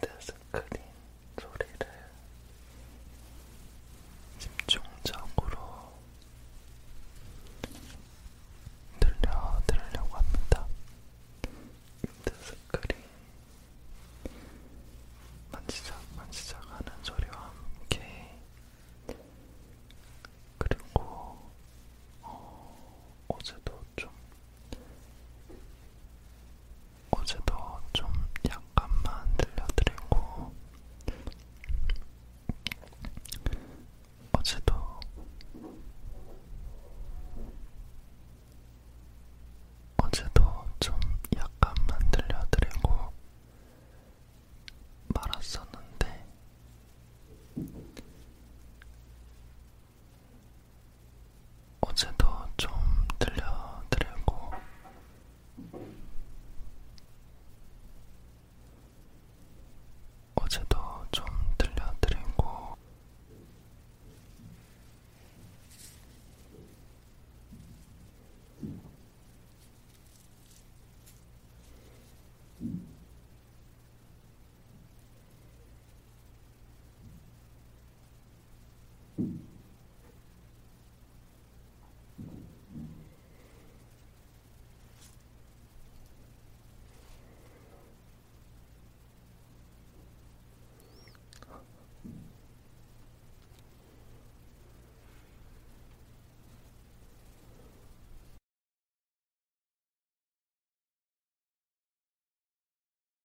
this.